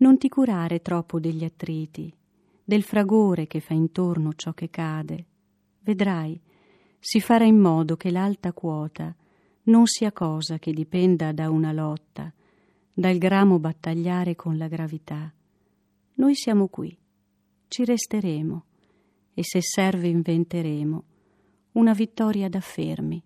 Non ti curare troppo degli attriti, del fragore che fa intorno ciò che cade. Vedrai, si farà in modo che l'alta quota non sia cosa che dipenda da una lotta, dal gramo battagliare con la gravità. Noi siamo qui, ci resteremo e se serve inventeremo una vittoria da fermi